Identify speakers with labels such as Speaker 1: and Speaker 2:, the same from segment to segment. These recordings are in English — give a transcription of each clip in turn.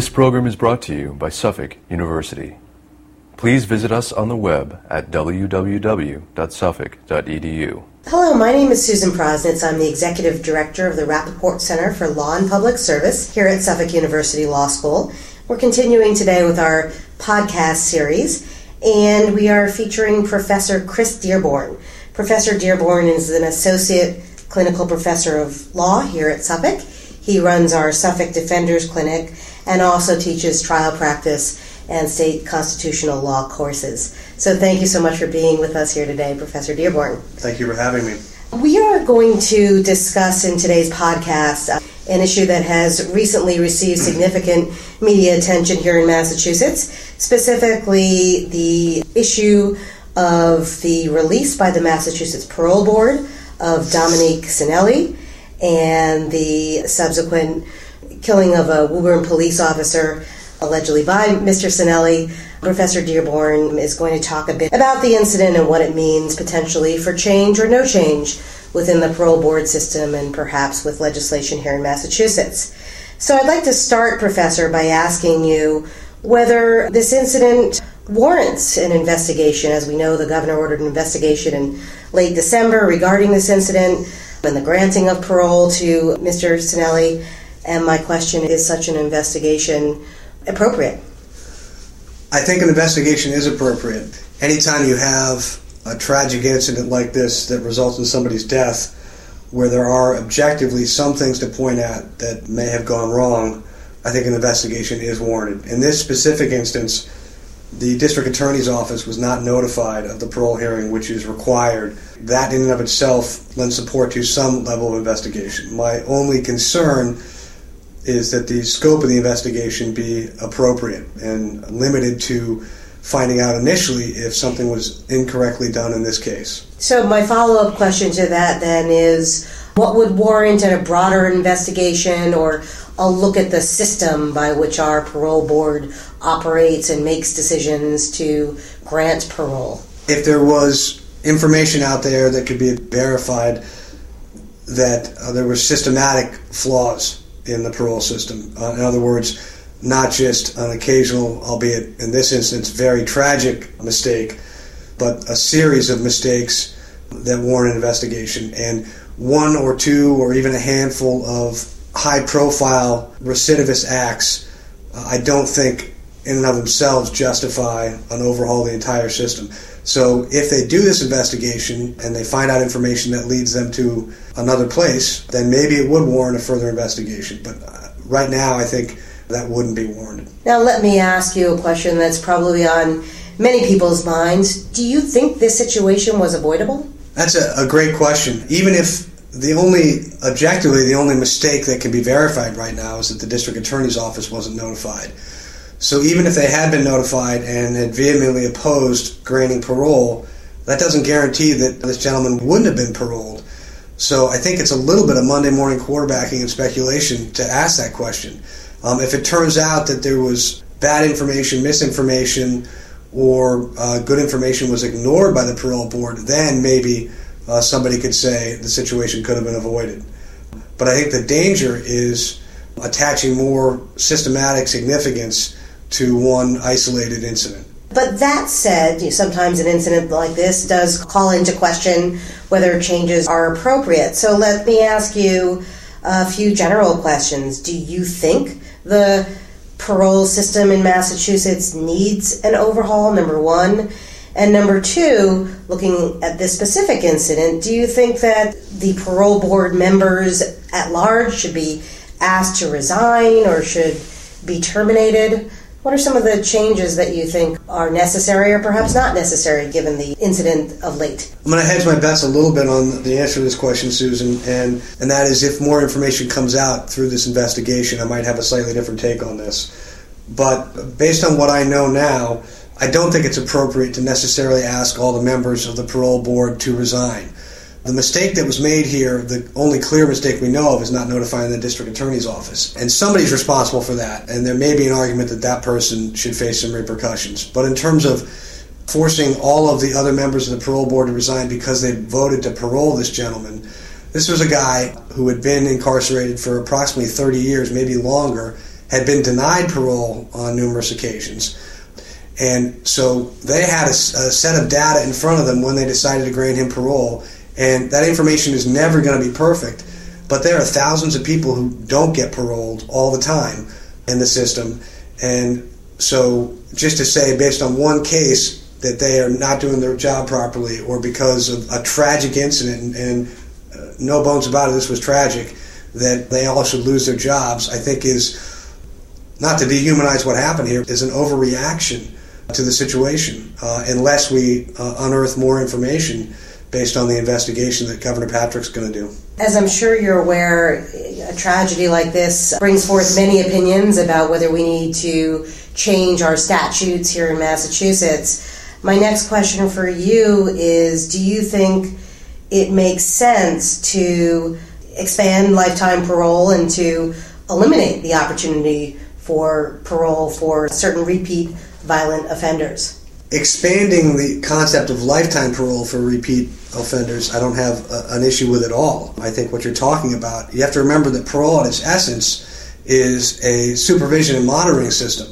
Speaker 1: This program is brought to you by Suffolk University. Please visit us on the web at www.suffolk.edu.
Speaker 2: Hello, my name is Susan Prosnitz. I'm the Executive Director of the Rappaport Center for Law and Public Service here at Suffolk University Law School. We're continuing today with our podcast series, and we are featuring Professor Chris Dearborn. Professor Dearborn is an Associate Clinical Professor of Law here at Suffolk. He runs our Suffolk Defenders Clinic and also teaches trial practice and state constitutional law courses. So thank you so much for being with us here today, Professor Dearborn.
Speaker 3: Thank you for having me.
Speaker 2: We are going to discuss in today's podcast uh, an issue that has recently received significant media attention here in Massachusetts, specifically the issue of the release by the Massachusetts Parole Board of Domenic Cinelli and the subsequent killing of a Woburn police officer allegedly by Mr. Cinelli. Professor Dearborn is going to talk a bit about the incident and what it means potentially for change or no change within the parole board system and perhaps with legislation here in Massachusetts. So I'd like to start, Professor, by asking you whether this incident warrants an investigation. As we know, the governor ordered an investigation in late December regarding this incident and the granting of parole to Mr. Cinelli. And my question is such an investigation appropriate?
Speaker 3: I think an investigation is appropriate. Anytime you have a tragic incident like this that results in somebody's death, where there are objectively some things to point at that may have gone wrong, I think an investigation is warranted. In this specific instance, the district attorney's office was not notified of the parole hearing, which is required. That, in and of itself, lends support to some level of investigation. My only concern is that the scope of the investigation be appropriate and limited to finding out initially if something was incorrectly done in this case.
Speaker 2: So, my follow up question to that then is what would warrant a broader investigation or a look at the system by which our parole board operates and makes decisions to grant parole?
Speaker 3: If there was information out there that could be verified that uh, there were systematic flaws in the parole system. Uh, in other words, not just an occasional, albeit in this instance, very tragic mistake, but a series of mistakes that warrant an investigation. And one or two or even a handful of high profile recidivist acts, uh, I don't think in and of themselves justify an overhaul of the entire system. So if they do this investigation and they find out information that leads them to another place, then maybe it would warrant a further investigation. But uh, right now, I think that wouldn't be warranted.
Speaker 2: Now, let me ask you a question that's probably on many people's minds. Do you think this situation was avoidable?
Speaker 3: That's a, a great question. Even if the only, objectively, the only mistake that can be verified right now is that the district attorney's office wasn't notified. So even if they had been notified and had vehemently opposed granting parole, that doesn't guarantee that this gentleman wouldn't have been paroled. So I think it's a little bit of Monday morning quarterbacking and speculation to ask that question. Um, if it turns out that there was bad information, misinformation, or uh, good information was ignored by the parole board, then maybe uh, somebody could say the situation could have been avoided. But I think the danger is attaching more systematic significance to one isolated incident.
Speaker 2: But that said, sometimes an incident like this does call into question whether changes are appropriate. So let me ask you a few general questions. Do you think the parole system in Massachusetts needs an overhaul? Number one. And number two, looking at this specific incident, do you think that the parole board members at large should be asked to resign or should be terminated? What are some of the changes that you think are necessary or perhaps not necessary given the incident of late?
Speaker 3: I'm going to hedge my bets a little bit on the answer to this question, Susan, and, and that is if more information comes out through this investigation, I might have a slightly different take on this. But based on what I know now, I don't think it's appropriate to necessarily ask all the members of the parole board to resign. The mistake that was made here, the only clear mistake we know of, is not notifying the district attorney's office. And somebody's responsible for that. And there may be an argument that that person should face some repercussions. But in terms of forcing all of the other members of the parole board to resign because they voted to parole this gentleman, this was a guy who had been incarcerated for approximately 30 years, maybe longer, had been denied parole on numerous occasions. And so they had a, a, set of data in front of them when they decided to grant him parole. And that information is never going to be perfect. But there are thousands of people who don't get paroled all the time in the system. And so just to say, based on one case, that they are not doing their job properly or because of a tragic incident, and, uh, no bones about it, this was tragic, that they all should lose their jobs, I think is not to dehumanize what happened here, is an overreaction to the situation uh, unless we uh, unearth more information based on the investigation that Governor Patrick's going to do.
Speaker 2: As I'm sure you're aware, a tragedy like this brings forth many opinions about whether we need to change our statutes here in Massachusetts. My next question for you is Do you think it makes sense to expand lifetime parole and to eliminate the opportunity for parole for certain repeat violent offenders?
Speaker 3: Expanding the concept of lifetime parole for repeat offenders, I don't have a, an issue with at all. I think what you're talking about, you have to remember that parole in its essence is a supervision and monitoring system.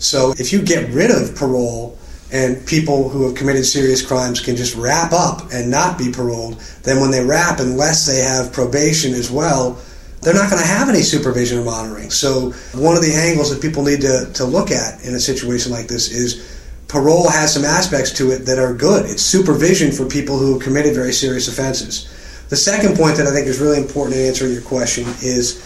Speaker 3: So if you get rid of parole and people who have committed serious crimes can just wrap up and not be paroled, then when they wrap, unless they have probation as well, they're not going to have any supervision or monitoring. So, one of the angles that people need to, to look at in a situation like this is parole has some aspects to it that are good. It's supervision for people who have committed very serious offenses. The second point that I think is really important in answering your question is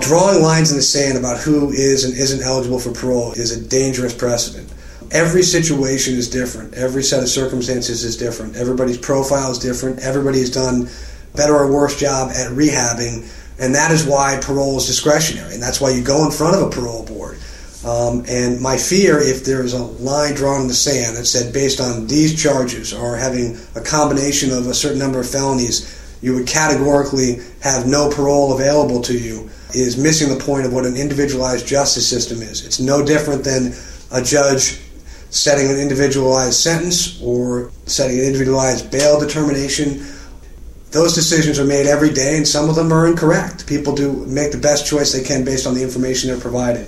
Speaker 3: drawing lines in the sand about who is and isn't eligible for parole is a dangerous precedent. Every situation is different. Every set of circumstances is different. Everybody's profile is different. Everybody has done better or worse job at rehabbing and that is why parole is discretionary, and that's why you go in front of a parole board. Um, and my fear, if there is a line drawn in the sand that said based on these charges or having a combination of a certain number of felonies, you would categorically have no parole available to you, is missing the point of what an individualized justice system is. It's no different than a judge setting an individualized sentence or setting an individualized bail determination those decisions are made every day, and some of them are incorrect. People do make the best choice they can based on the information they're provided.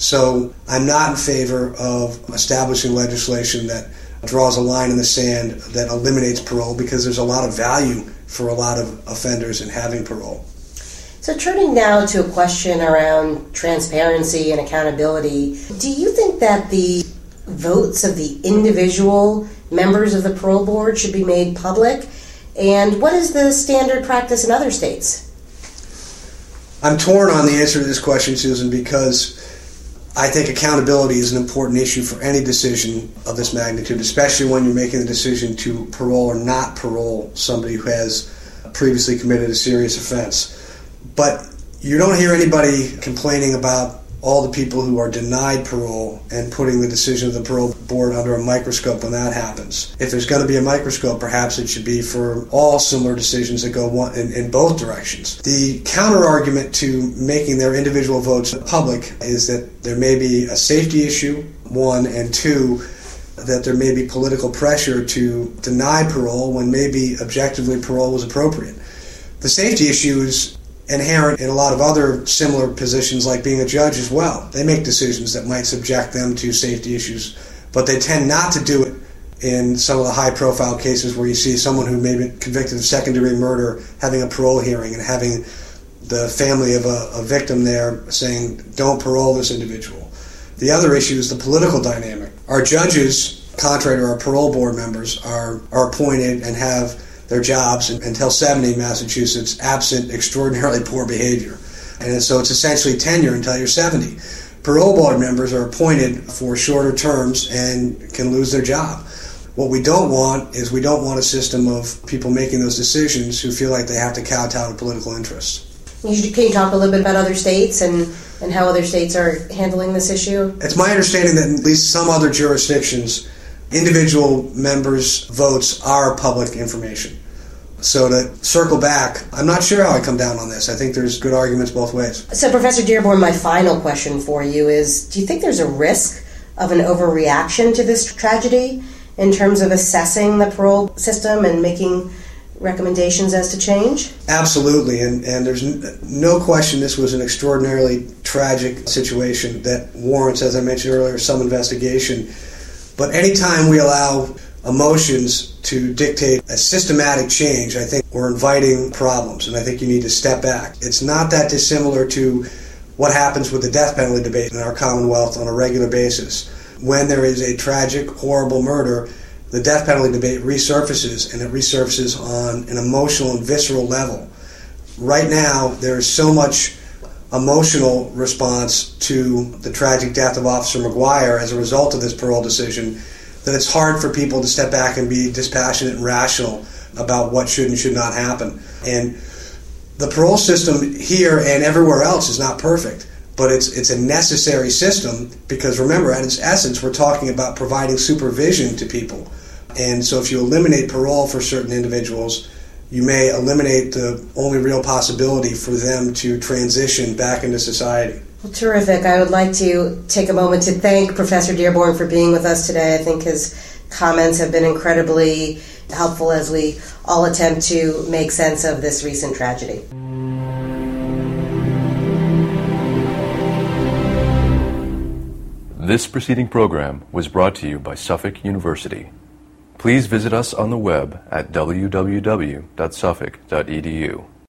Speaker 3: So I'm not in favor of establishing legislation that draws a line in the sand that eliminates parole because there's a lot of value for a lot of offenders in having parole.
Speaker 2: So, turning now to a question around transparency and accountability, do you think that the votes of the individual members of the parole board should be made public? And what is the standard practice in other states?
Speaker 3: I'm torn on the answer to this question, Susan, because I think accountability is an important issue for any decision of this magnitude, especially when you're making the decision to parole or not parole somebody who has previously committed a serious offense. But you don't hear anybody complaining about all the people who are denied parole and putting the decision of the parole board under a microscope when that happens. If there's going to be a microscope, perhaps it should be for all similar decisions that go one, in, in both directions. The counter argument to making their individual votes public is that there may be a safety issue, one, and two, that there may be political pressure to deny parole when maybe objectively parole was appropriate. The safety issue is inherent in a lot of other similar positions, like being a judge as well. They make decisions that might subject them to safety issues, but they tend not to do it in some of the high profile cases where you see someone who may be convicted of second degree murder having a parole hearing and having the family of a, a victim there saying, don't parole this individual. The other issue is the political dynamic. Our judges, contrary to our parole board members, are, are appointed and have their jobs until 70 in Massachusetts, absent extraordinarily poor behavior. And so it's essentially tenure until you're 70. Parole board members are appointed for shorter terms and can lose their job. What we don't want is we don't want a system of people making those decisions who feel like they have to kowtow to political interests.
Speaker 2: Can you talk a little bit about other states and, and how other states are handling this issue?
Speaker 3: It's my understanding that at least some other jurisdictions, individual members' votes are public information. So to circle back, I'm not sure how I come down on this. I think there's good arguments both ways.
Speaker 2: So, Professor Dearborn, my final question for you is: Do you think there's a risk of an overreaction to this tragedy in terms of assessing the parole system and making recommendations as to change?
Speaker 3: Absolutely, and, and there's n- no question this was an extraordinarily tragic situation that warrants, as I mentioned earlier, some investigation. But anytime we allow emotions to dictate a systematic change, I think we're inviting problems, and I think you need to step back. It's not that dissimilar to what happens with the death penalty debate in our Commonwealth on a regular basis. When there is a tragic, horrible murder, the death penalty debate resurfaces, and it resurfaces on an emotional and visceral level. Right now, there is so much emotional response to the tragic death of Officer Maguire as a result of this parole decision that it's hard for people to step back and be dispassionate and rational about what should and should not happen. And the parole system here and everywhere else is not perfect, but it's it's a necessary system because remember, at its essence, we're talking about providing supervision to people. And so, if you eliminate parole for certain individuals, you may eliminate the only real possibility for them to transition back into society.
Speaker 2: Well, terrific. I would like to take a moment to thank Professor Dearborn for being with us today. I think his comments have been incredibly helpful as we all attempt to make sense of this recent tragedy.
Speaker 1: This preceding program was brought to you by Suffolk University. Please visit us on the web at www.suffolk.edu.